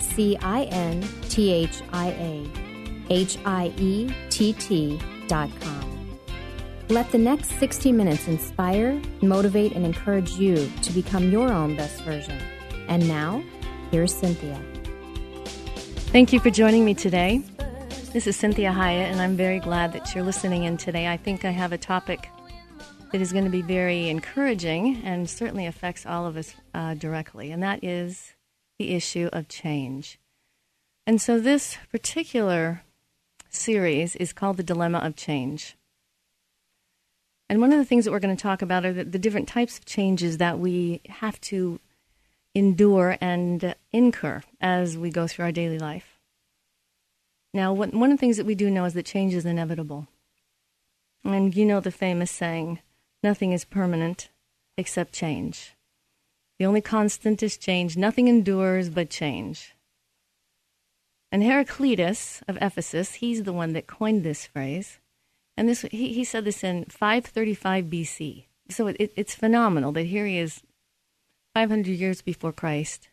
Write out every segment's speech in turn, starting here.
C I N T H I A H I E T T dot com. Let the next 60 minutes inspire, motivate, and encourage you to become your own best version. And now, here's Cynthia. Thank you for joining me today. This is Cinthia Hiett, and I'm very glad that you're listening in today. I think I have a topic that is going to be very encouraging and certainly affects all of us uh, directly, and that is the issue of change. And so this particular series is called The Dilemma of Change. And one of the things that we're going to talk about are the, the different types of changes that we have to endure and incur as we go through our daily life. Now, one of the things that we do know is that change is inevitable. And you know the famous saying, nothing is permanent except change. The only constant is change. Nothing endures but change. And Heraclitus of Ephesus, he's the one that coined this phrase. And this he, he said this in 535 BC. So it, it's phenomenal that here he is 500 years before Christ,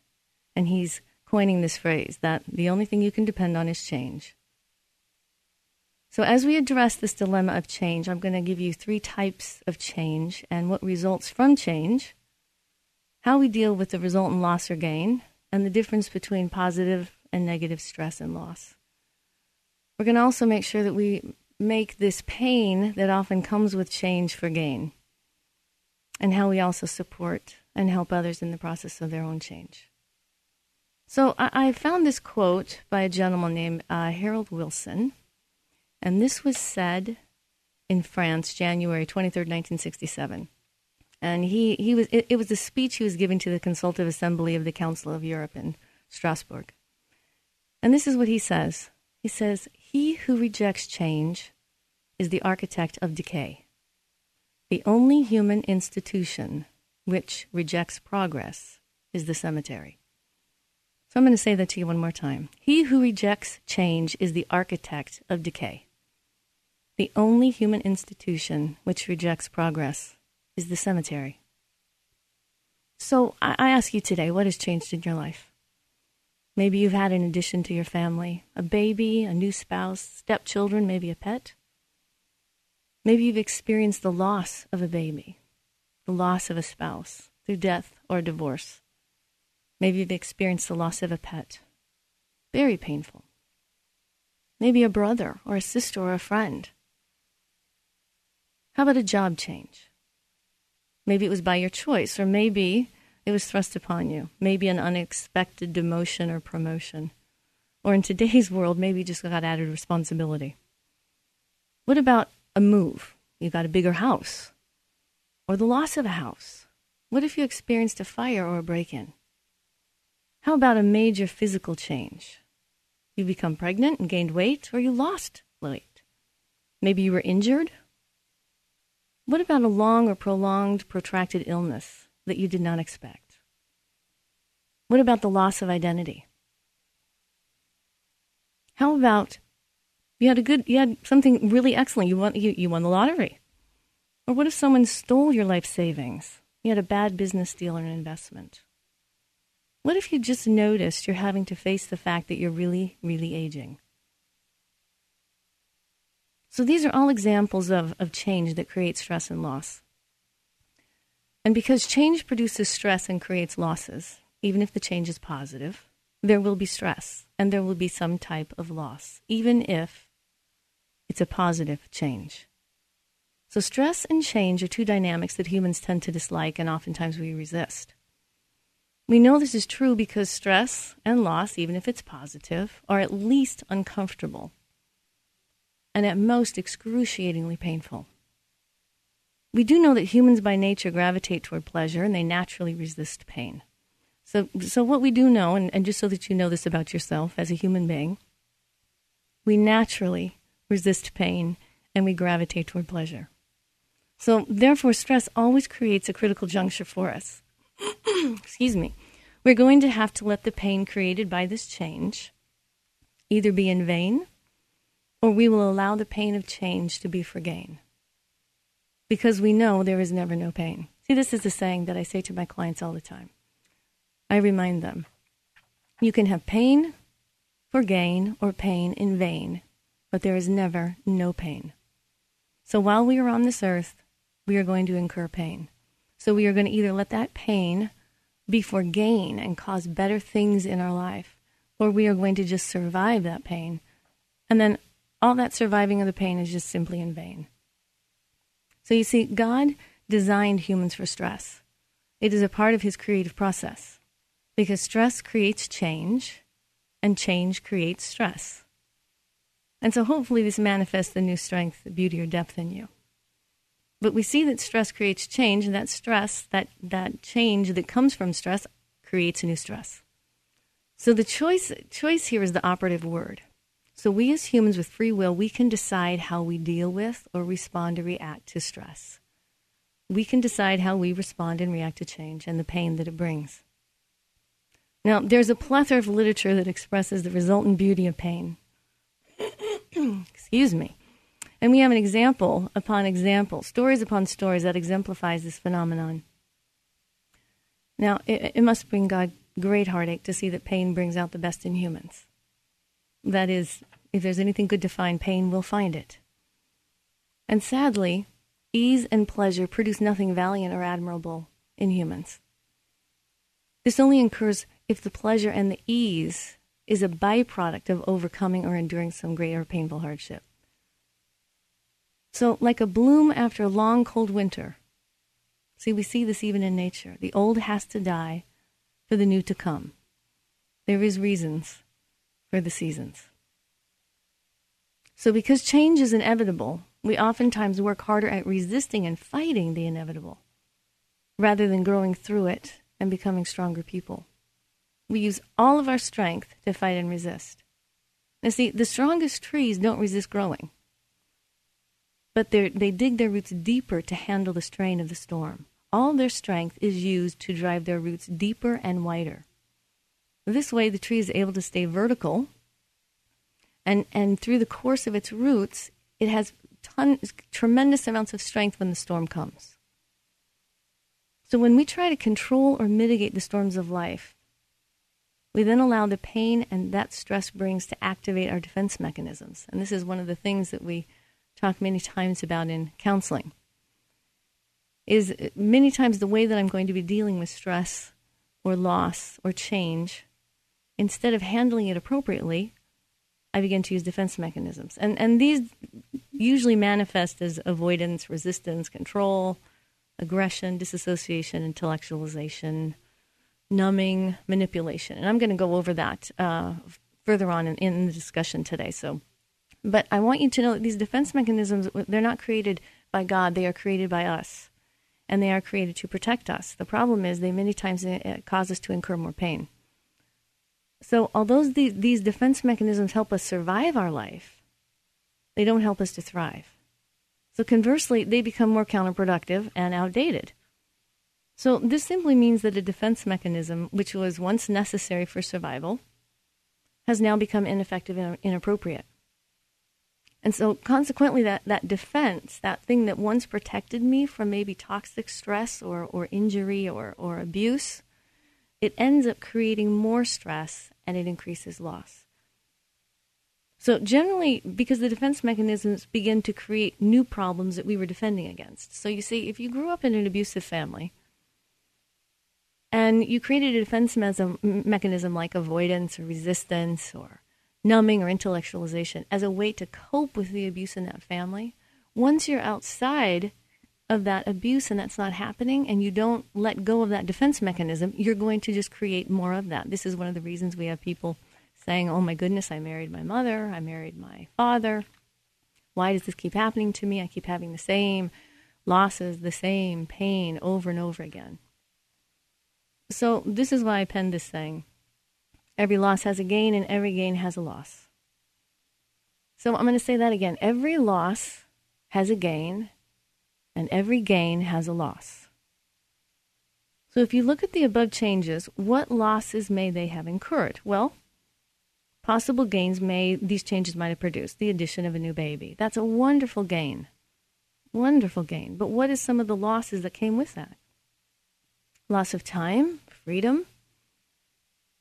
and he's coining this phrase that the only thing you can depend on is change. So, as we address this dilemma of change, I'm going to give you three types of change and what results from change, how we deal with the resultant loss or gain, and the difference between positive and negative stress and loss. We're going to also make sure that we make this pain that often comes with change for gain, and how we also support and help others in the process of their own change. So I, found this quote by a gentleman named uh, Harold Wilson, and this was said in France, January 23rd, 1967. And he, he was, it, it was a speech he was giving to the Consultative Assembly of the Council of Europe in Strasbourg. And this is what he says He says, He who rejects change is the architect of decay. The only human institution which rejects progress is the cemetery. So I'm going to say that to you one more time. He who rejects change is the architect of decay. The only human institution which rejects progress is the cemetery. So I, I ask you today, what has changed in your life? Maybe you've had an addition to your family a baby, a new spouse, stepchildren, maybe a pet. Maybe you've experienced the loss of a baby, the loss of a spouse through death or divorce. Maybe you've experienced the loss of a pet. Very painful. Maybe a brother or a sister or a friend. How about a job change? Maybe it was by your choice, or maybe it was thrust upon you. Maybe an unexpected demotion or promotion. Or in today's world, maybe you just got added responsibility. What about a move? You got a bigger house. Or the loss of a house. What if you experienced a fire or a break in? How about a major physical change? You become pregnant and gained weight, or you lost weight. Maybe you were injured. What about a long or prolonged, protracted illness that you did not expect? What about the loss of identity? How about you had a good, you had something really excellent. You won, you, you won the lottery. Or what if someone stole your life savings? You had a bad business deal or an investment. What if you just noticed you're having to face the fact that you're really, really aging? So these are all examples of, of change that creates stress and loss. And because change produces stress and creates losses, even if the change is positive, there will be stress and there will be some type of loss, even if it's a positive change. So, stress and change are two dynamics that humans tend to dislike and oftentimes we resist. We know this is true because stress and loss, even if it's positive, are at least uncomfortable and at most excruciatingly painful. We do know that humans by nature gravitate toward pleasure and they naturally resist pain. So, so what we do know, and, and just so that you know this about yourself as a human being, we naturally resist pain and we gravitate toward pleasure. So, therefore, stress always creates a critical juncture for us. Excuse me. We're going to have to let the pain created by this change either be in vain or we will allow the pain of change to be for gain. Because we know there is never no pain. See, this is a saying that I say to my clients all the time. I remind them you can have pain for gain or pain in vain, but there is never no pain. So while we are on this earth, we are going to incur pain. So we are going to either let that pain be for gain and cause better things in our life, or we are going to just survive that pain. And then all that surviving of the pain is just simply in vain. So you see, God designed humans for stress. It is a part of his creative process because stress creates change and change creates stress. And so hopefully this manifests the new strength, the beauty, or depth in you. But we see that stress creates change, and that stress, that, that change that comes from stress, creates a new stress. So the choice, choice here is the operative word. So we as humans with free will, we can decide how we deal with or respond or react to stress. We can decide how we respond and react to change and the pain that it brings. Now, there's a plethora of literature that expresses the resultant beauty of pain. Excuse me. And we have an example upon example, stories upon stories that exemplifies this phenomenon. Now, it, it must bring God great heartache to see that pain brings out the best in humans. That is, if there's anything good to find, pain will find it. And sadly, ease and pleasure produce nothing valiant or admirable in humans. This only occurs if the pleasure and the ease is a byproduct of overcoming or enduring some great or painful hardship. So, like a bloom after a long, cold winter. See, we see this even in nature. The old has to die for the new to come. There is reasons for the seasons. So, because change is inevitable, we oftentimes work harder at resisting and fighting the inevitable rather than growing through it and becoming stronger people. We use all of our strength to fight and resist. Now, see, the strongest trees don't resist growing but they dig their roots deeper to handle the strain of the storm. All their strength is used to drive their roots deeper and wider. This way, the tree is able to stay vertical, and, and through the course of its roots, it has tremendous amounts of strength when the storm comes. So, when we try to control or mitigate the storms of life, we then allow the pain and that stress brings to activate our defense mechanisms. And this is one of the things that we talk many times about in counseling is many times the way that I'm going to be dealing with stress or loss or change, instead of handling it appropriately, I begin to use defense mechanisms. And, and these usually manifest as avoidance, resistance, control, aggression, disassociation, intellectualization, numbing, manipulation. And I'm going to go over that uh, further on in, in the discussion today. So but I want you to know that these defense mechanisms, they're not created by God, they are created by us. And they are created to protect us. The problem is they many times uh, cause us to incur more pain. So, although these, defense mechanisms help us survive our life, they don't help us to thrive. So, conversely, they become more counterproductive and outdated. So, this simply means that a defense mechanism, which was once necessary for survival, has now become ineffective and inappropriate. And so, consequently, that, that defense, that thing that once protected me from maybe toxic stress or, or injury or, or abuse, it ends up creating more stress and it increases loss. So, generally, because the defense mechanisms begin to create new problems that we were defending against. So, you see, if you grew up in an abusive family And you created a defense mechanism like avoidance or resistance or numbing or intellectualization as a way to cope with the abuse in that family. Once you're outside of that abuse and that's not happening and you don't let go of that defense mechanism, you're going to just create more of that. This is one of the reasons we have people saying, Oh my goodness, I married my mother, I married my father. Why does this keep happening to me? I keep having the same losses, the same pain over and over again. So, this is why I penned this thing. Every loss has a gain, and every gain has a loss. So, I'm going to say that again. Every loss has a gain, and every gain has a loss. So, if you look at the above changes, what losses may they have incurred? Well, possible gains may these changes might have produced the addition of a new baby. That's a wonderful gain. Wonderful gain. But what is some of the losses that came with that? Loss of time, freedom.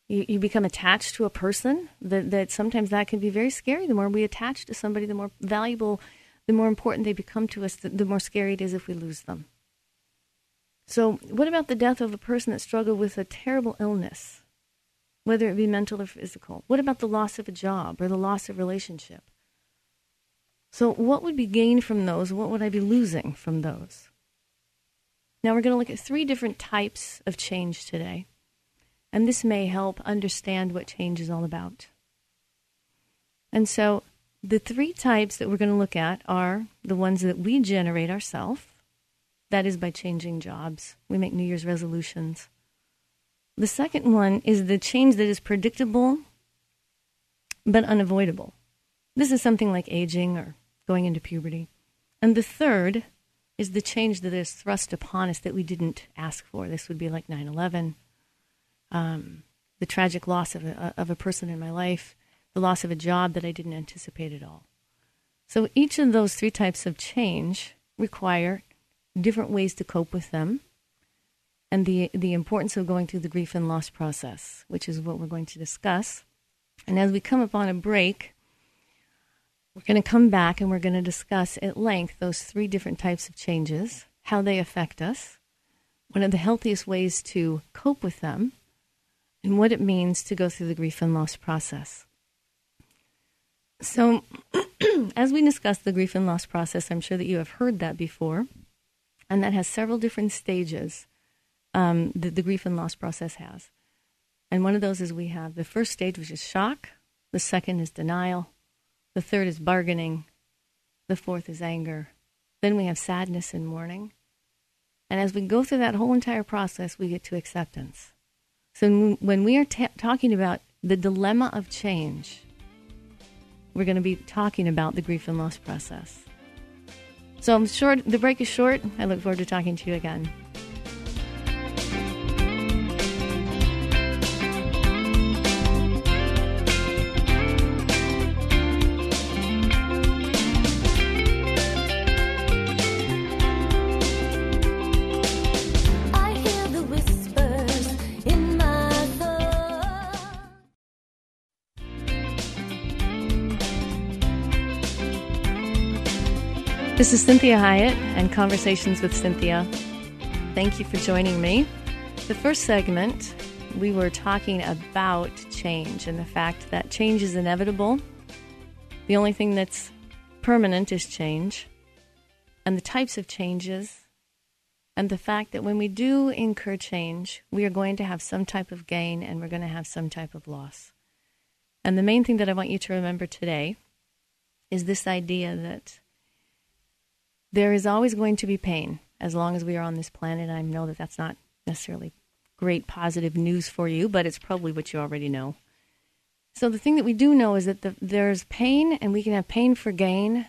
You, you become attached to a person that, that sometimes that can be very scary. The more we attach to somebody, the more valuable, the more important they become to us, the, the more scary it is if we lose them. So, what about the death of a person that struggled with a terrible illness, whether it be mental or physical? What about the loss of a job or the loss of relationship? So, what would be gained from those? What would I be losing from those? Now, we're going to look at three different types of change today, and this may help understand what change is all about. And so, the three types that we're going to look at are the ones that we generate ourselves. That is by changing jobs. We make New Year's resolutions. The second one is the change that is predictable but unavoidable. This is something like aging or going into puberty. And the third is the change that is thrust upon us that we didn't ask for. This would be like 9 11, um, the tragic loss of a, of a person in my life, the loss of a job that I didn't anticipate at all. So each of those three types of change require different ways to cope with them and the, the importance of going through the grief and loss process, which is what we're going to discuss. And as we come upon a break, we're going to come back and we're going to discuss at length those three different types of changes, how they affect us, one of the healthiest ways to cope with them, and what it means to go through the grief and loss process. So, as we discuss the grief and loss process, I'm sure that you have heard that before, and that has several different stages um, that the grief and loss process has. And one of those is we have the first stage, which is shock, the second is denial, the third is bargaining. The fourth is anger. Then we have sadness and mourning. And as we go through that whole entire process, we get to acceptance. So when we are ta- talking about the dilemma of change, we're going to be talking about the grief and loss process. So I'm short. The break is short. I look forward to talking to you again. Is Cinthia Hiett and Conversations with Cynthia. Thank you for joining me. The first segment, we were talking about change and the fact that change is inevitable. The only thing that's permanent is change, and the types of changes, and the fact that when we do incur change, we are going to have some type of gain and we're going to have some type of loss. And the main thing that I want you to remember today is this idea that there is always going to be pain as long as we are on this planet. I know that that's not necessarily great positive news for you, but it's probably what you already know. So the thing that we do know is that the, there's pain, and we can have pain for gain,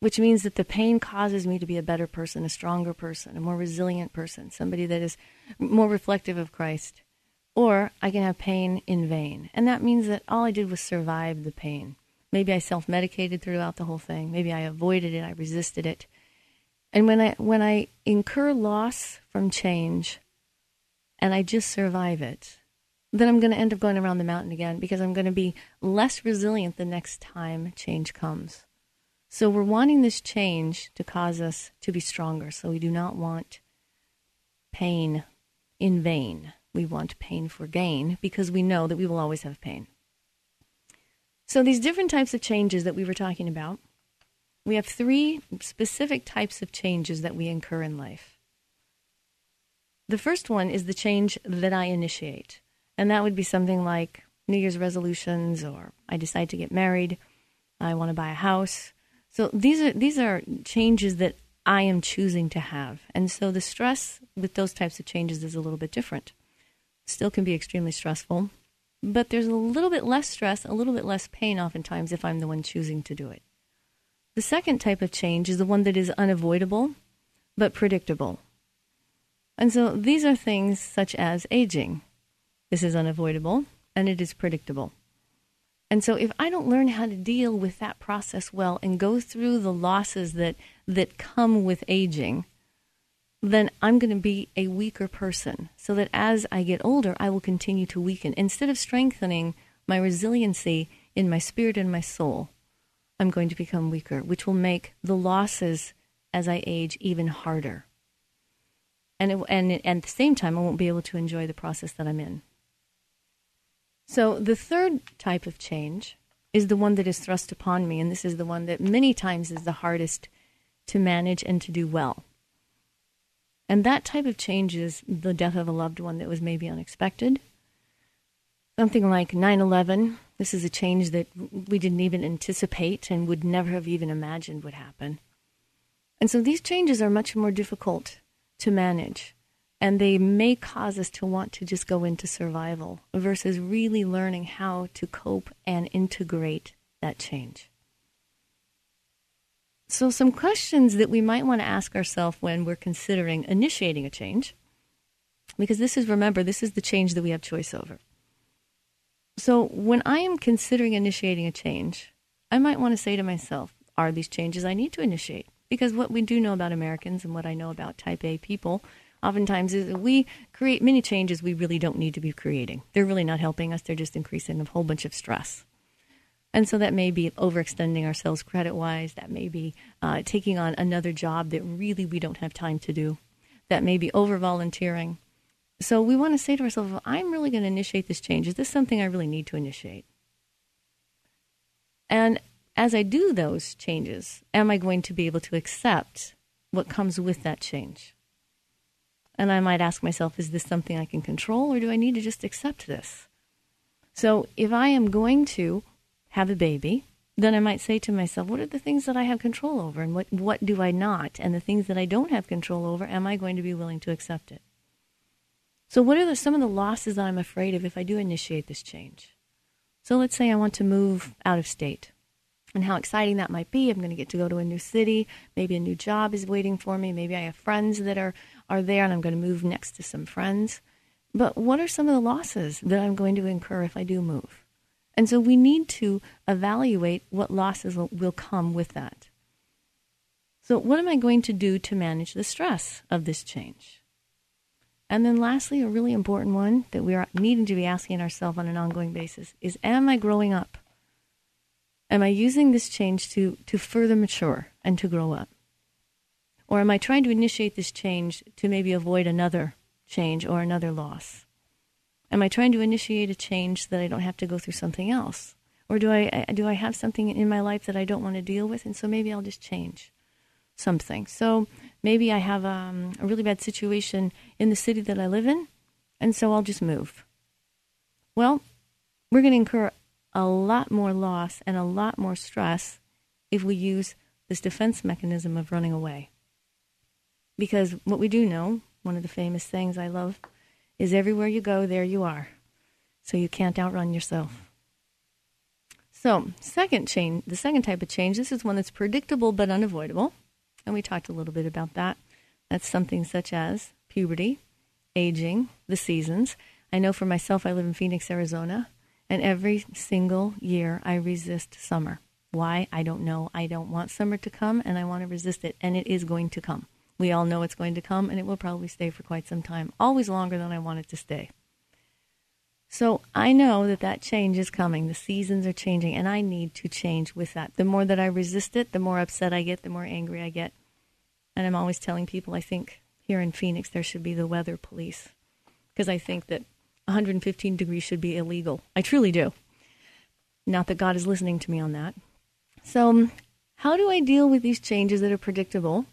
which means that the pain causes me to be a better person, a stronger person, a more resilient person, somebody that is more reflective of Christ. Or I can have pain in vain, and that means that all I did was survive the pain. Maybe I self medicated throughout the whole thing. Maybe I avoided it, I resisted it. And when I when I incur loss from change and I just survive it, then I'm going to end up going around the mountain again because I'm going to be less resilient the next time change comes. So we're wanting this change to cause us to be stronger. So we do not want pain in vain. We want pain for gain because we know that we will always have pain. So, these different types of changes that we were talking about, we have three specific types of changes that we incur in life. The first one is the change that I initiate, and that would be something like New Year's resolutions, or I decide to get married, I want to buy a house. So these are these are changes that I am choosing to have, and so the stress with those types of changes is a little bit different. Still can be extremely stressful, but there's a little bit less stress, a little bit less pain oftentimes if I'm the one choosing to do it. The second type of change is the one that is unavoidable but predictable. And so these are things such as aging. This is unavoidable and it is predictable. And so if I don't learn how to deal with that process well and go through the losses that that come with aging, then I'm going to be a weaker person. So that as I get older, I will continue to weaken. Instead of strengthening my resiliency in my spirit and my soul, I'm going to become weaker, which will make the losses as I age even harder. And, it, and, and at the same time, I won't be able to enjoy the process that I'm in. So the third type of change is the one that is thrust upon me, and this is the one that many times is the hardest to manage and to do well. And that type of change is the death of a loved one that was maybe unexpected. Something like 9 11. This is a change that we didn't even anticipate and would never have even imagined would happen. And so these changes are much more difficult to manage and they may cause us to want to just go into survival versus really learning how to cope and integrate that change. So, some questions that we might want to ask ourselves when we're considering initiating a change, because this is, remember, this is the change that we have choice over. So, when I am considering initiating a change, I might want to say to myself, are these changes I need to initiate? Because what we do know about Americans and what I know about type A people oftentimes is that we create many changes we really don't need to be creating. They're really not helping us, they're just increasing a whole bunch of stress. And so that may be overextending ourselves credit wise. That may be uh, taking on another job that really we don't have time to do. That may be over volunteering. So we want to say to ourselves, well, I'm really going to initiate this change. Is this something I really need to initiate? And as I do those changes, am I going to be able to accept what comes with that change? And I might ask myself, is this something I can control or do I need to just accept this? So if I am going to have a baby, then I might say to myself, what are the things that I have control over and what, what do I not? And the things that I don't have control over, am I going to be willing to accept it? So, what are the, some of the losses that I'm afraid of if I do initiate this change? So, let's say I want to move out of state and how exciting that might be. I'm going to get to go to a new city. Maybe a new job is waiting for me. Maybe I have friends that are, are there and I'm going to move next to some friends. But what are some of the losses that I'm going to incur if I do move? And so we need to evaluate what losses will, will come with that. So, what am I going to do to manage the stress of this change? And then, lastly, a really important one that we are needing to be asking ourselves on an ongoing basis is Am I growing up? Am I using this change to, to further mature and to grow up? Or am I trying to initiate this change to maybe avoid another change or another loss? Am I trying to initiate a change so that I don't have to go through something else? Or do I, do I have something in my life that I don't want to deal with? And so maybe I'll just change something. So maybe I have um, a really bad situation in the city that I live in, and so I'll just move. Well, we're going to incur a lot more loss and a lot more stress if we use this defense mechanism of running away. Because what we do know, one of the famous things I love, is everywhere you go, there you are. So you can't outrun yourself. So, second change, the second type of change, this is one that's predictable but unavoidable. And we talked a little bit about that. That's something such as puberty, aging, the seasons. I know for myself, I live in Phoenix, Arizona. And every single year, I resist summer. Why? I don't know. I don't want summer to come, and I want to resist it. And it is going to come. We all know it's going to come, and it will probably stay for quite some time, always longer than I want it to stay. So I know that that change is coming. The seasons are changing, and I need to change with that. The more that I resist it, the more upset I get, the more angry I get. And I'm always telling people I think here in Phoenix there should be the weather police because I think that 115 degrees should be illegal. I truly do. Not that God is listening to me on that. So, um, how do I deal with these changes that are predictable,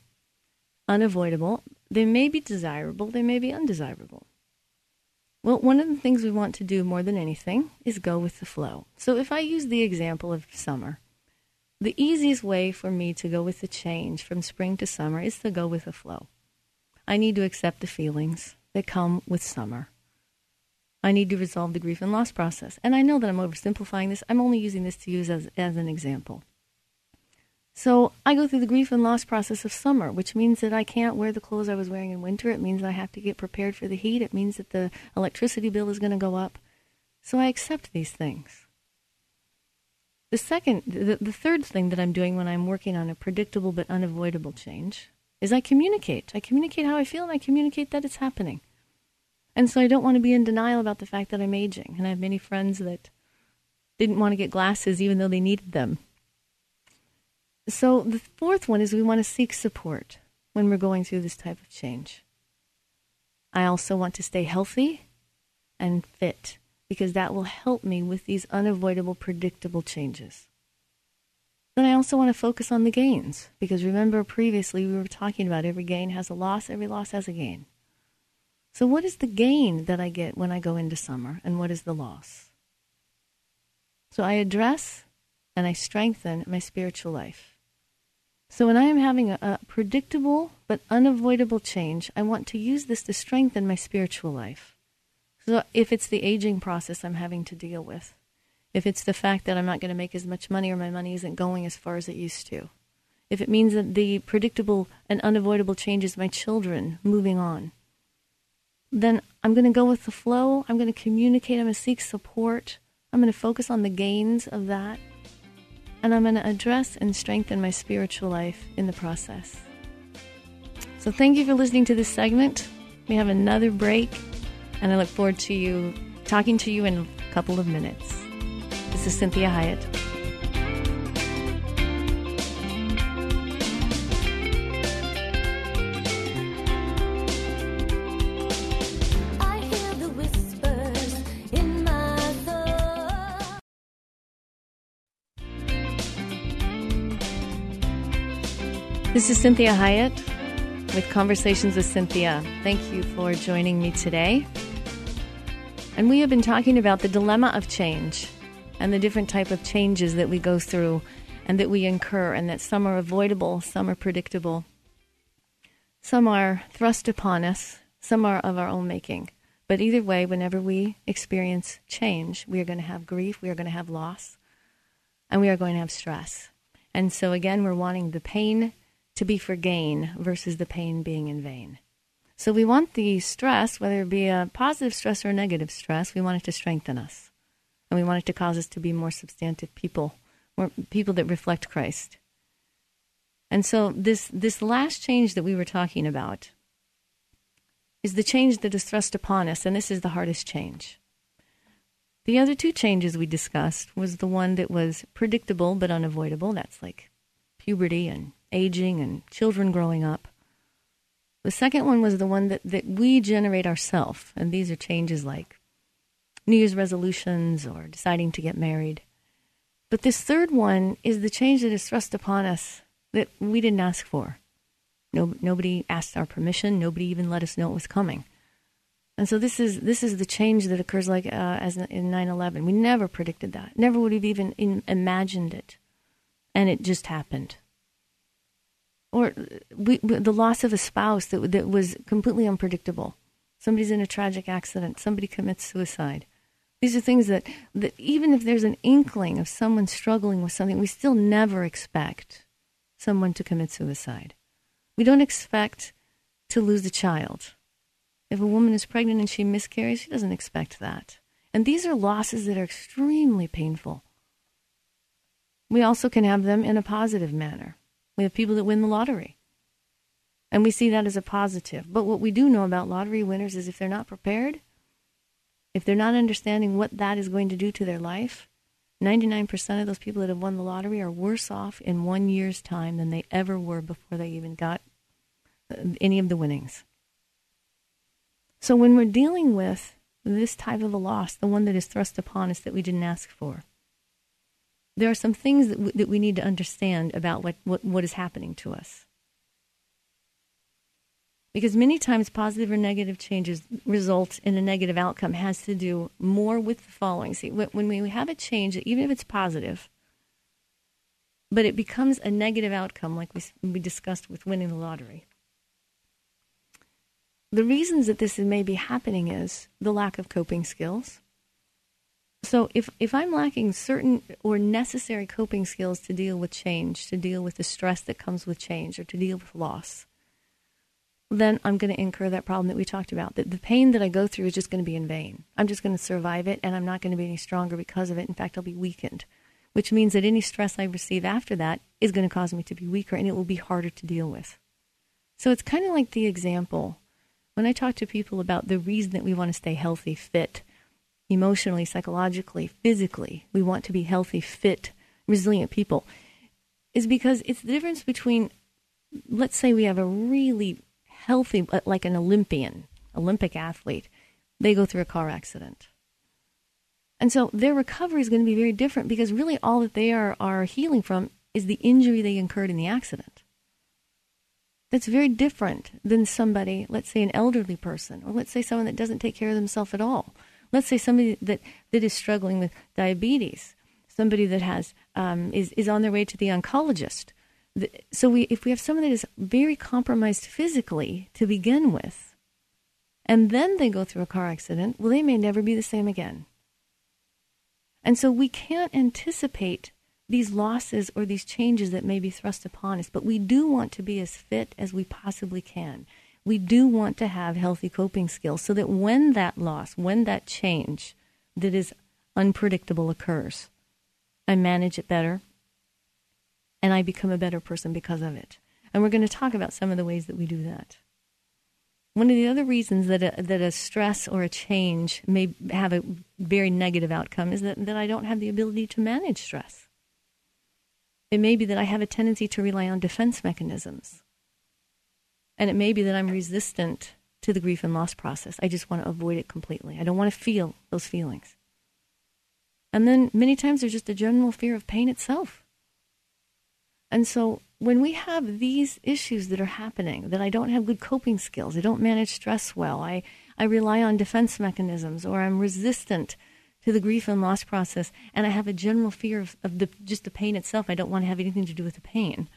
unavoidable? They may be desirable, they may be undesirable. Well, one of the things we want to do more than anything is go with the flow. So, if I use the example of summer, the easiest way for me to go with the change from spring to summer is to go with the flow. I need to accept the feelings that come with summer. I need to resolve the grief and loss process. And I know that I'm oversimplifying this. I'm only using this to use as, as an example. So I go through the grief and loss process of summer, which means that I can't wear the clothes I was wearing in winter. It means I have to get prepared for the heat. It means that the electricity bill is going to go up. So I accept these things. The second, the, the third thing that I'm doing when I'm working on a predictable but unavoidable change is I communicate. I communicate how I feel and I communicate that it's happening. And so I don't want to be in denial about the fact that I'm aging. And I have many friends that didn't want to get glasses even though they needed them. So the fourth one is we want to seek support when we're going through this type of change. I also want to stay healthy and fit because that will help me with these unavoidable, predictable changes. Then I also want to focus on the gains because remember previously we were talking about every gain has a loss, every loss has a gain. So, what is the gain that I get when I go into summer, and what is the loss? So, I address and I strengthen my spiritual life. So, when I am having a, a, predictable but unavoidable change, I want to use this to strengthen my spiritual life. So, if it's the aging process I'm having to deal with, if it's the fact that I'm not going to make as much money or my money isn't going as far as it used to, if it means that the predictable and unavoidable change is my children moving on, then I'm going to go with the flow. I'm going to communicate. I'm going to seek support. I'm going to focus on the gains of that. And I'm going to address and strengthen my spiritual life in the process. So thank you for listening to this segment. We have another break, and I look forward to you talking to you in a couple of minutes. This is Cinthia Hiett. This is Cinthia Hiett with Conversations with Cynthia. Thank you for joining me today. And we have been talking about the dilemma of change and the different type of changes that we go through and that we incur and that some are avoidable, some are predictable. Some are thrust upon us, some are of our own making. But either way, whenever we experience change, we are going to have grief, we are going to have loss, and we are going to have stress. And so again, we're wanting the pain to be for gain versus the pain being in vain. So we want the stress, whether it be a positive stress or a negative stress, we want it to strengthen us. And we want it to cause us to be more substantive people, more people that reflect Christ. And so this this last change that we were talking about is the change that is thrust upon us, and this is the hardest change. The other two changes we discussed was the one that was predictable but unavoidable. That's like puberty and aging and children growing up. The second one was the one that, that we generate ourselves, and these are changes like New Year's resolutions or deciding to get married. But this third one is the change that is thrust upon us that we didn't ask for. No, nobody asked our permission. Nobody even let us know it was coming. And so this is this is the change that occurs like uh, as in 9/11. We never predicted that. Never would have even imagined it, and it just happened or we, the loss of a spouse that, that was completely unpredictable. Somebody's in a tragic accident. Somebody commits suicide. These are things that, that even if there's an inkling of someone struggling with something, we still never expect someone to commit suicide. We don't expect to lose a child. If a woman is pregnant and she miscarries, she doesn't expect that. And these are losses that are extremely painful. We also can have them in a positive manner. We have people that win the lottery. And we see that as a positive. But what we do know about lottery winners is if they're not prepared, if they're not understanding what that is going to do to their life, 99% of those people that have won the lottery are worse off in one year's time than they ever were before they even got uh, any of the winnings. So when we're dealing with this type of a loss, the one that is thrust upon us that we didn't ask for, there are some things that, w- that we need to understand about what, what, what is happening to us. Because many times positive or negative changes result in a negative outcome has to do more with the following. See, when we have a change, even if it's positive, but it becomes a negative outcome, like we, we discussed with winning the lottery. The reasons that this may be happening is the lack of coping skills. So if, if I'm lacking certain or necessary coping skills to deal with change, to deal with the stress that comes with change, or to deal with loss, then I'm going to incur that problem that we talked about. That the pain that I go through is just going to be in vain. I'm just going to survive it, and I'm not going to be any stronger because of it. In fact, I'll be weakened, which means that any stress I receive after that is going to cause me to be weaker, and it will be harder to deal with. So it's kind of like the example when I talk to people about the reason that we want to stay healthy, fit, emotionally, psychologically, physically, we want to be healthy, fit, resilient people, is because it's the difference between, let's say we have a really healthy, uh, like an Olympian, Olympic athlete, they go through a car accident. And so their recovery is going to be very different because really all that they are, are healing from is the injury they incurred in the accident. That's very different than somebody, let's say an elderly person, or let's say someone that doesn't take care of themselves at all. Let's say somebody that, that is struggling with diabetes, somebody that has um, is, is on their way to the oncologist so we, if we have someone that is very compromised physically to begin with, and then they go through a car accident, well, they may never be the same again. And so we can't anticipate these losses or these changes that may be thrust upon us, but we do want to be as fit as we possibly can. We do want to have healthy coping skills so that when that loss, when that change that is unpredictable occurs, I manage it better, and I become a better person because of it. And we're going to talk about some of the ways that we do that. One of the other reasons that a, that a stress or a change may have a very negative outcome is that, that I don't have the ability to manage stress. It may be that I have a tendency to rely on defense mechanisms. And it may be that I'm resistant to the grief and loss process. I just want to avoid it completely. I don't want to feel those feelings. And then many times there's just a general fear of pain itself. And so when we have these issues that are happening, that I don't have good coping skills, I don't manage stress well, I, I rely on defense mechanisms, or I'm resistant to the grief and loss process, and I have a general fear of, of the, just the pain itself, I don't want to have anything to do with the pain,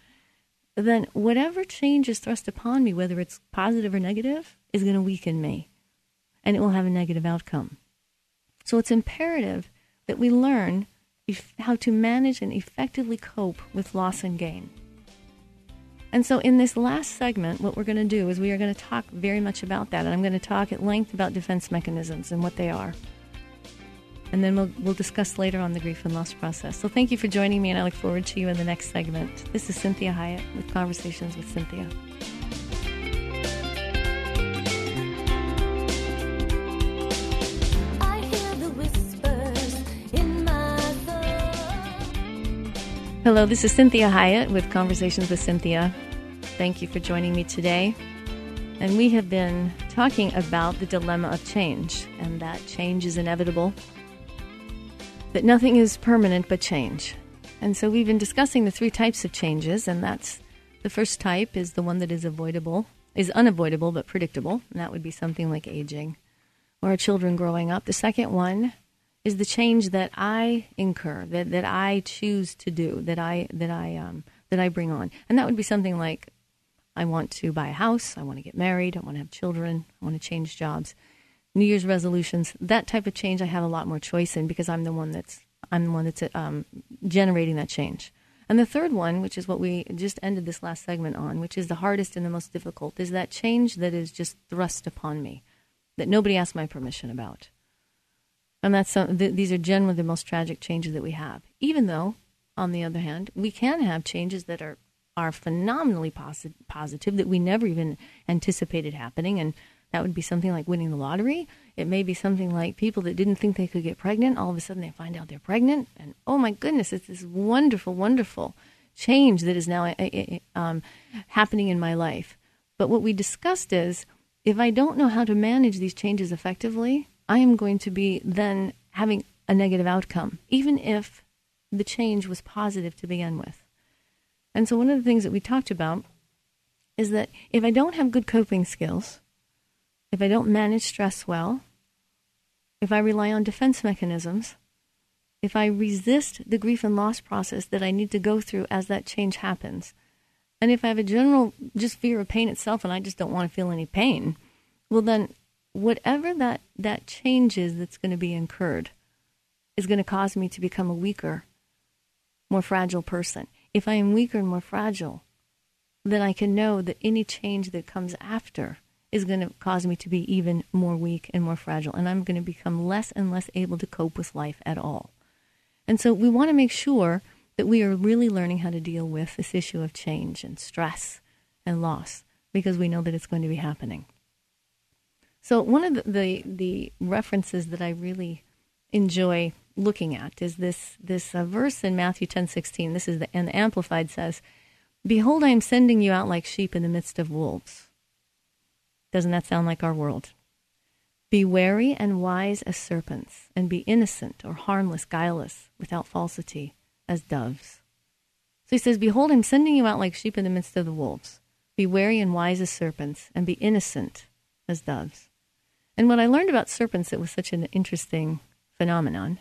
then whatever change is thrust upon me, whether it's positive or negative, is going to weaken me, and it will have a negative outcome. So it's imperative that we learn how to manage and effectively cope with loss and gain. And so, in this last segment, what we're going to do is we are going to talk very much about that. And I'm going to talk at length about defense mechanisms and what they are. And then we'll, we'll discuss later on the grief and loss process. So, thank you for joining me, and I look forward to you in the next segment. This is Cinthia Hiett with Conversations with Cynthia. Hello, this is Cinthia Hiett with Conversations with Cynthia. Thank you for joining me today. And we have been talking about the dilemma of change, and that change is inevitable, that nothing is permanent but change. And so we've been discussing the three types of changes, and that's the first type is the one that is avoidable, is unavoidable but predictable, and that would be something like aging or our children growing up. The second one is the change that I incur, that, that I choose to do, that I that I um, that I bring on, and that would be something like I want to buy a house, I want to get married, I want to have children, I want to change jobs, New Year's resolutions, that type of change. I have a lot more choice in because I'm the one that's I'm the one that's um, generating that change. And the third one, which is what we just ended this last segment on, which is the hardest and the most difficult, is that change that is just thrust upon me, that nobody asked my permission about. And that's some, th- these are generally the most tragic changes that we have. Even though, on the other hand, we can have changes that are are phenomenally posi- positive that we never even anticipated happening, and that would be something like winning the lottery. It may be something like people that didn't think they could get pregnant, all of a sudden they find out they're pregnant, and oh my goodness, it's this wonderful, wonderful change that is now uh, uh, um, happening in my life. But what we discussed is if I don't know how to manage these changes effectively, I am going to be then having a negative outcome, even if the change was positive to begin with. And so, one of the things that we talked about is that if I don't have good coping skills, if I don't manage stress well, if I rely on defense mechanisms, if I resist the grief and loss process that I need to go through as that change happens, and if I have a general just fear of pain itself and I just don't want to feel any pain, well, then whatever that, that change is that's going to be incurred is going to cause me to become a weaker, more fragile person. If I am weaker and more fragile, then I can know that any change that comes after is going to cause me to be even more weak and more fragile. And I'm going to become less and less able to cope with life at all. And so we want to make sure that we are really learning how to deal with this issue of change and stress and loss because we know that it's going to be happening. So one of the, the, the references that I really enjoy looking at is this this uh, verse in Matthew ten sixteen. This is the and the Amplified says, "Behold, I am sending you out like sheep in the midst of wolves." Doesn't that sound like our world? Be wary and wise as serpents, and be innocent or harmless, guileless, without falsity, as doves. So he says, Behold, I'm sending you out like sheep in the midst of the wolves. Be wary and wise as serpents, and be innocent as doves. And what I learned about serpents, it was such an interesting phenomenon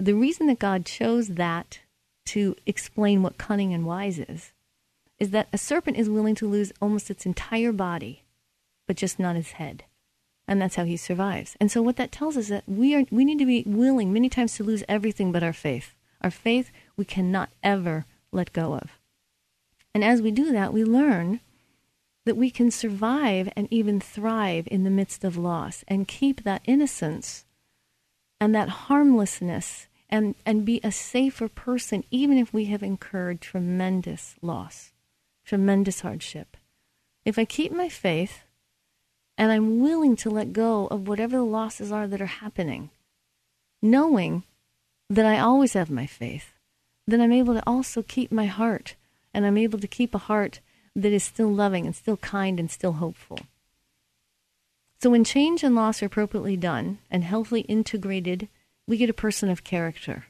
the reason that God chose that to explain what cunning and wise is, is that a serpent is willing to lose almost its entire body, but just not his head. And that's how he survives. And so what that tells us is that we are we need to be willing many times to lose everything but our faith. Our faith we cannot ever let go of. And as we do that, we learn that we can survive and even thrive in the midst of loss and keep that innocence and that harmlessness and, and be a safer person, even if we have incurred tremendous loss, tremendous hardship. If I keep my faith and I'm willing to let go of whatever the losses are that are happening, knowing that I always have my faith, then I'm able to also keep my heart and I'm able to keep a heart that is still loving and still kind and still hopeful. So, when change and loss are appropriately done and healthily integrated we get a person of character.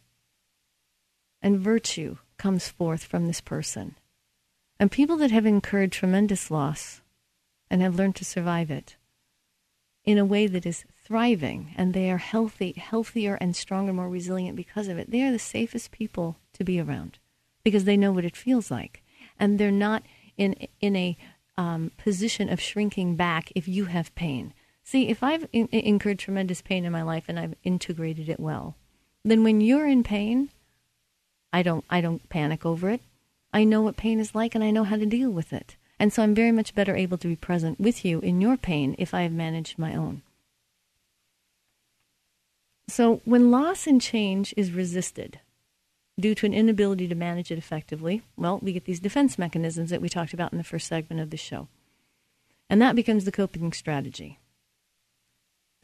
And virtue comes forth from this person. And people that have incurred tremendous loss and have learned to survive it in a way that is thriving and they are healthy, healthier and stronger, more resilient because of it, they are the safest people to be around because they know what it feels like. And they're not in, in a um, position of shrinking back if you have pain. See, if I've in- incurred tremendous pain in my life and I've integrated it well, then when you're in pain, I don't I don't panic over it. I know what pain is like and I know how to deal with it. And so I'm very much better able to be present with you in your pain if I have managed my own. So when loss and change is resisted due to an inability to manage it effectively, well, we get these defense mechanisms that we talked about in the first segment of the show. And that becomes the coping strategy.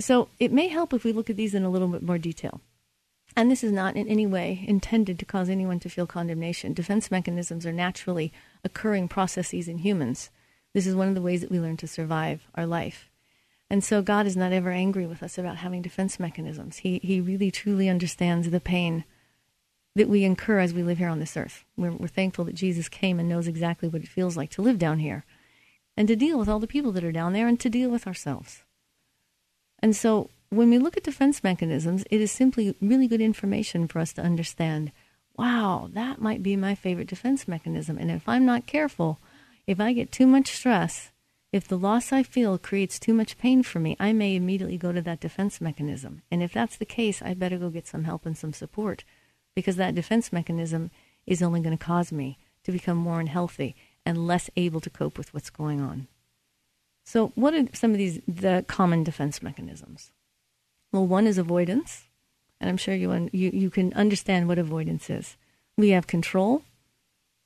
So it may help if we look at these in a little bit more detail. And this is not in any way intended to cause anyone to feel condemnation. Defense mechanisms are naturally occurring processes in humans. This is one of the ways that we learn to survive our life. And so God is not ever angry with us about having defense mechanisms. He, he really truly understands the pain that we incur as we live here on this earth. We're, we're thankful that Jesus came and knows exactly what it feels like to live down here and to deal with all the people that are down there and to deal with ourselves. And so when we look at defense mechanisms, it is simply really good information for us to understand wow, that might be my favorite defense mechanism. And if I'm not careful, if I get too much stress, if the loss I feel creates too much pain for me, I may immediately go to that defense mechanism. And if that's the case, I better go get some help and some support because that defense mechanism is only going to cause me to become more unhealthy and less able to cope with what's going on. So, what are some of these the common defense mechanisms? Well, one is avoidance, and I'm sure you you you can understand what avoidance is. We have control,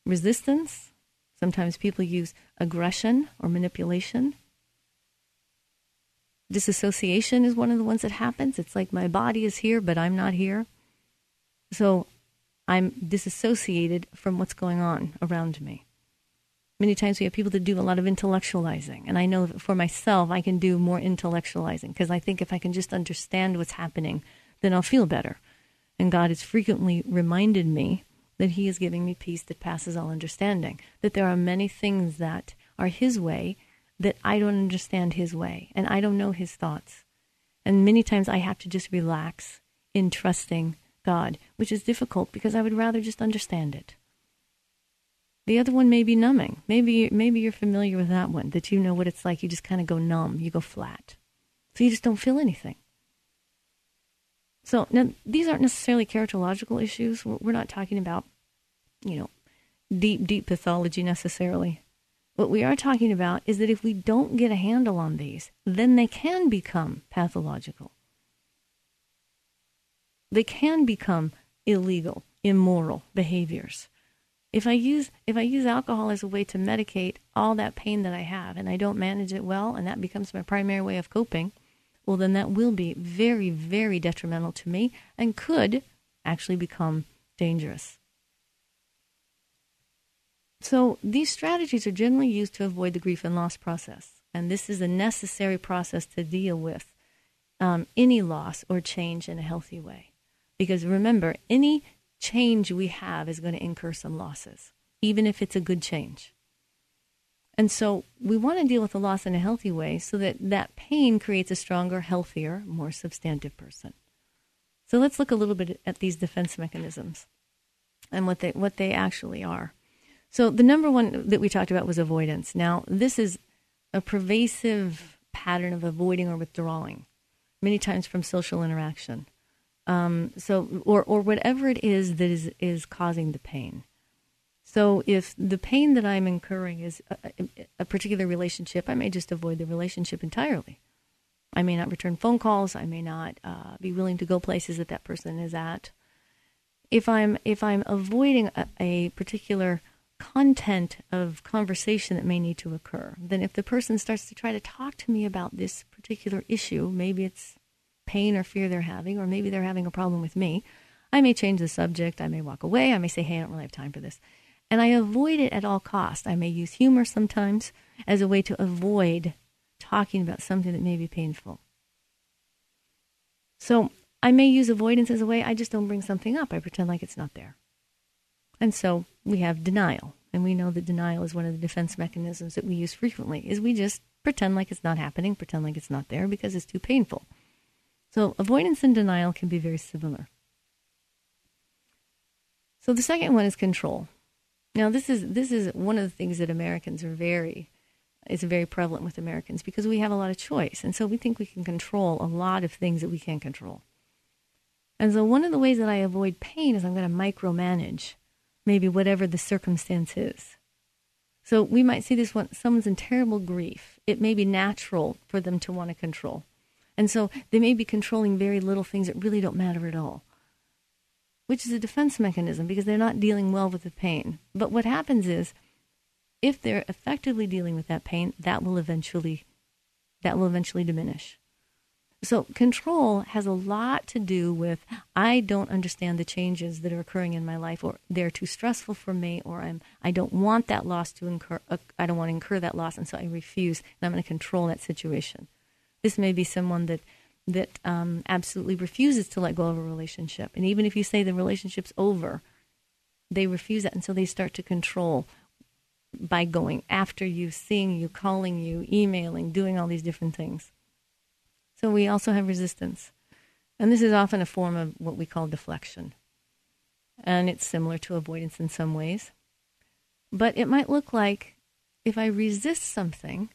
resistance. Sometimes people use aggression or manipulation. Disassociation is one of the ones that happens. It's like my body is here, but I'm not here. So I'm disassociated from what's going on around me. Many times we have people that do a lot of intellectualizing. And I know for myself, I can do more intellectualizing because I think if I can just understand what's happening, then I'll feel better. And God has frequently reminded me that He is giving me peace that passes all understanding, that there are many things that are His way that I don't understand His way and I don't know His thoughts. And many times I have to just relax in trusting God, which is difficult because I would rather just understand it. The other one may be numbing. Maybe maybe you're familiar with that one, that you know what it's like. You just kind of go numb, you go flat. So you just don't feel anything. So now these aren't necessarily characterological issues. We're not talking about, you know, deep, deep pathology necessarily. What we are talking about is that if we don't get a handle on these, then they can become pathological. They can become illegal, immoral behaviors if I use if I use alcohol as a way to medicate all that pain that I have and I don't manage it well and that becomes my primary way of coping, well then that will be very very detrimental to me and could actually become dangerous. So these strategies are generally used to avoid the grief and loss process, and this is a necessary process to deal with um, any loss or change in a healthy way. Because remember, any change we have is going to incur some losses, even if it's a good change. And so we want to deal with the loss in a healthy way so that that pain creates a stronger, healthier, more substantive person. So let's look a little bit at these defense mechanisms and what they what they actually are. So the number one that we talked about was avoidance. Now, this is a pervasive pattern of avoiding or withdrawing, many times from social interaction. Um, so, or or whatever it is that is is causing the pain. So, if the pain that I'm incurring is a, a particular relationship, I may just avoid the relationship entirely. I may not return phone calls. I may not uh, be willing to go places that that person is at. If I'm if I'm avoiding a, a particular content of conversation that may need to occur, then if the person starts to try to talk to me about this particular issue, maybe it's pain or fear they're having, or maybe they're having a problem with me, I may change the subject. I may walk away. I may say, hey, I don't really have time for this. And I avoid it at all costs. I may use humor sometimes as a way to avoid talking about something that may be painful. So I may use avoidance as a way I just don't bring something up. I pretend like it's not there. And so we have denial. And we know that denial is one of the defense mechanisms that we use frequently is we just pretend like it's not happening, pretend like it's not there because it's too painful. So avoidance and denial can be very similar. So the second one is control. Now this is this is one of the things that Americans are very is very prevalent with Americans because we have a lot of choice. And so we think we can control a lot of things that we can't control. And so one of the ways that I avoid pain is I'm going to micromanage maybe whatever the circumstance is. So we might see this one someone's in terrible grief. It may be natural for them to want to control. And so they may be controlling very little things that really don't matter at all, which is a defense mechanism because they're not dealing well with the pain. But what happens is if they're effectively dealing with that pain, that will eventually that will eventually diminish. So control has a lot to do with I don't understand the changes that are occurring in my life or they're too stressful for me or I'm I don't want that loss to incur uh, I don't want to incur that loss and so I refuse and I'm going to control that situation. This may be someone that that um, absolutely refuses to let go of a relationship, and even if you say the relationship's over, they refuse that, and so they start to control by going after you, seeing you, calling you, emailing, doing all these different things. So we also have resistance. And this is often a form of what we call deflection. And it's similar to avoidance in some ways. But it might look like if I resist something,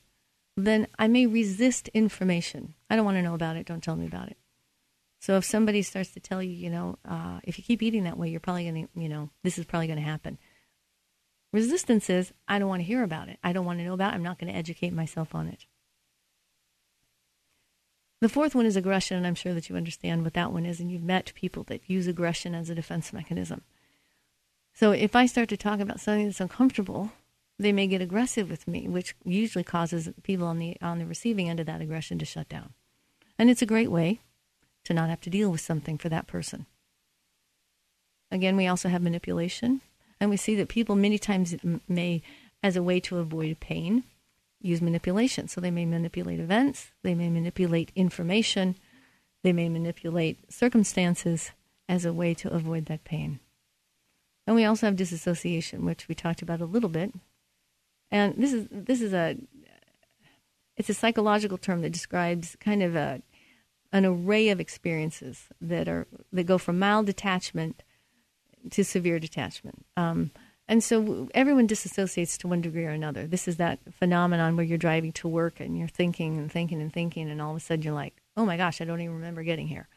then I may resist information. I don't want to know about it. Don't tell me about it. So if somebody starts to tell you, you know, uh, if you keep eating that way, you're probably going to, you know, this is probably going to happen. Resistance is, I don't want to hear about it. I don't want to know about it. I'm not going to educate myself on it. The fourth one is aggression, and I'm sure that you understand what that one is, and you've met people that use aggression as a defense mechanism. So if I start to talk about something that's uncomfortable, they may get aggressive with me, which usually causes people on the on the receiving end of that aggression to shut down. And it's a great way to not have to deal with something for that person. Again, we also have manipulation, and we see that people many times may as a way to avoid pain use manipulation. So they may manipulate events, they may manipulate information, they may manipulate circumstances as a way to avoid that pain. And we also have disassociation, which we talked about a little bit. And this is this is a it's a psychological term that describes kind of a an array of experiences that are that go from mild detachment to severe detachment. Um, and so everyone disassociates to one degree or another. This is that phenomenon where you're driving to work and you're thinking and thinking and thinking, and all of a sudden you're like, oh my gosh, I don't even remember getting here.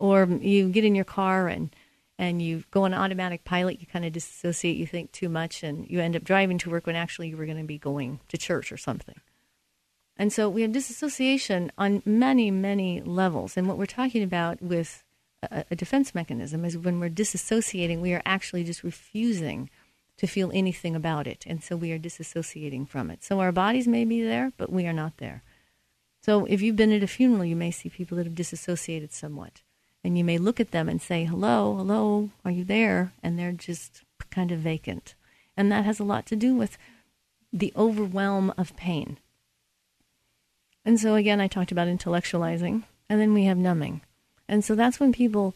Or you get in your car and and you go on automatic pilot, you kind of dissociate, you think too much, and you end up driving to work when actually you were going to be going to church or something. And so we have disassociation on many, many levels. And what we're talking about with a, a defense mechanism is when we're disassociating, we are actually just refusing to feel anything about it. And so we are disassociating from it. So our bodies may be there, but we are not there. So if you've been at a funeral, you may see people that have disassociated somewhat. And you may look at them and say, hello, hello, are you there? And they're just kind of vacant. And that has a lot to do with the overwhelm of pain. And so again, I talked about intellectualizing, and then we have numbing. And so that's when people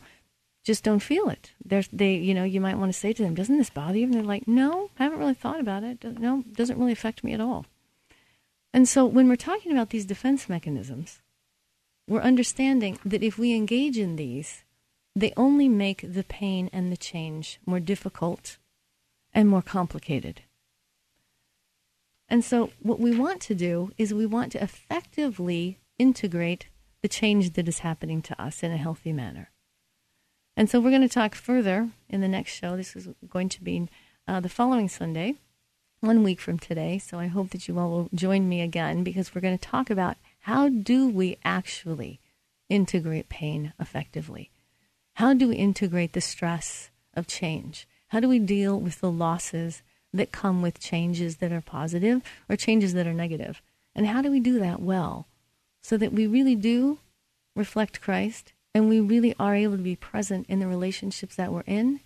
just don't feel it. There's they, you know, you might want to say to them, "Doesn't this bother you?" And they're like, "No, I haven't really thought about it. No, it doesn't really affect me at all." And so when we're talking about these defense mechanisms, we're understanding that if we engage in these, they only make the pain and the change more difficult and more complicated. And so what we want to do is we want to effectively integrate the change that is happening to us in a healthy manner. And so we're going to talk further in the next show. This is going to be uh, the following Sunday, one week from today. So I hope that you all will join me again because we're going to talk about how do we actually integrate pain effectively? How do we integrate the stress of change? How do we deal with the losses that come with changes that are positive or changes that are negative? And how do we do that well so that we really do reflect Christ and we really are able to be present in the relationships that we're in.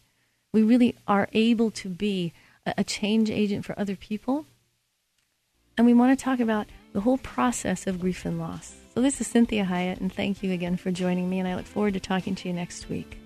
We really are able to be a, change agent for other people. And we want to talk about the whole process of grief and loss. So, this is Cinthia Hiett, and thank you again for joining me. And I look forward to talking to you next week.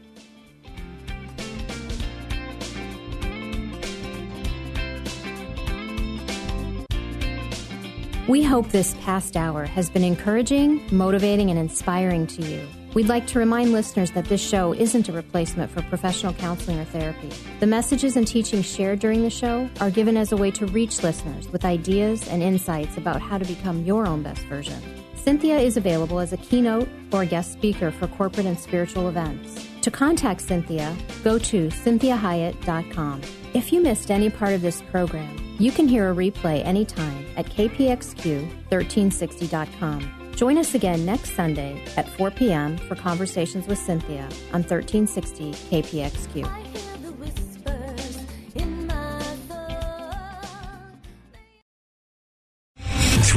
We hope this past hour has been encouraging, motivating, and inspiring to you. We'd like to remind listeners that this show isn't a replacement for professional counseling or therapy. The messages and teachings shared during the show are given as a way to reach listeners with ideas and insights about how to become your own best version. Cinthia is available as a keynote or guest speaker for corporate and spiritual events. To contact Cinthia, go to cinthiahiett.com. If you missed any part of this program, you can hear a replay anytime at kpxq1360.com. Join us again next Sunday at 4 p.m. for Conversations with Cinthia on 1360 KPXQ.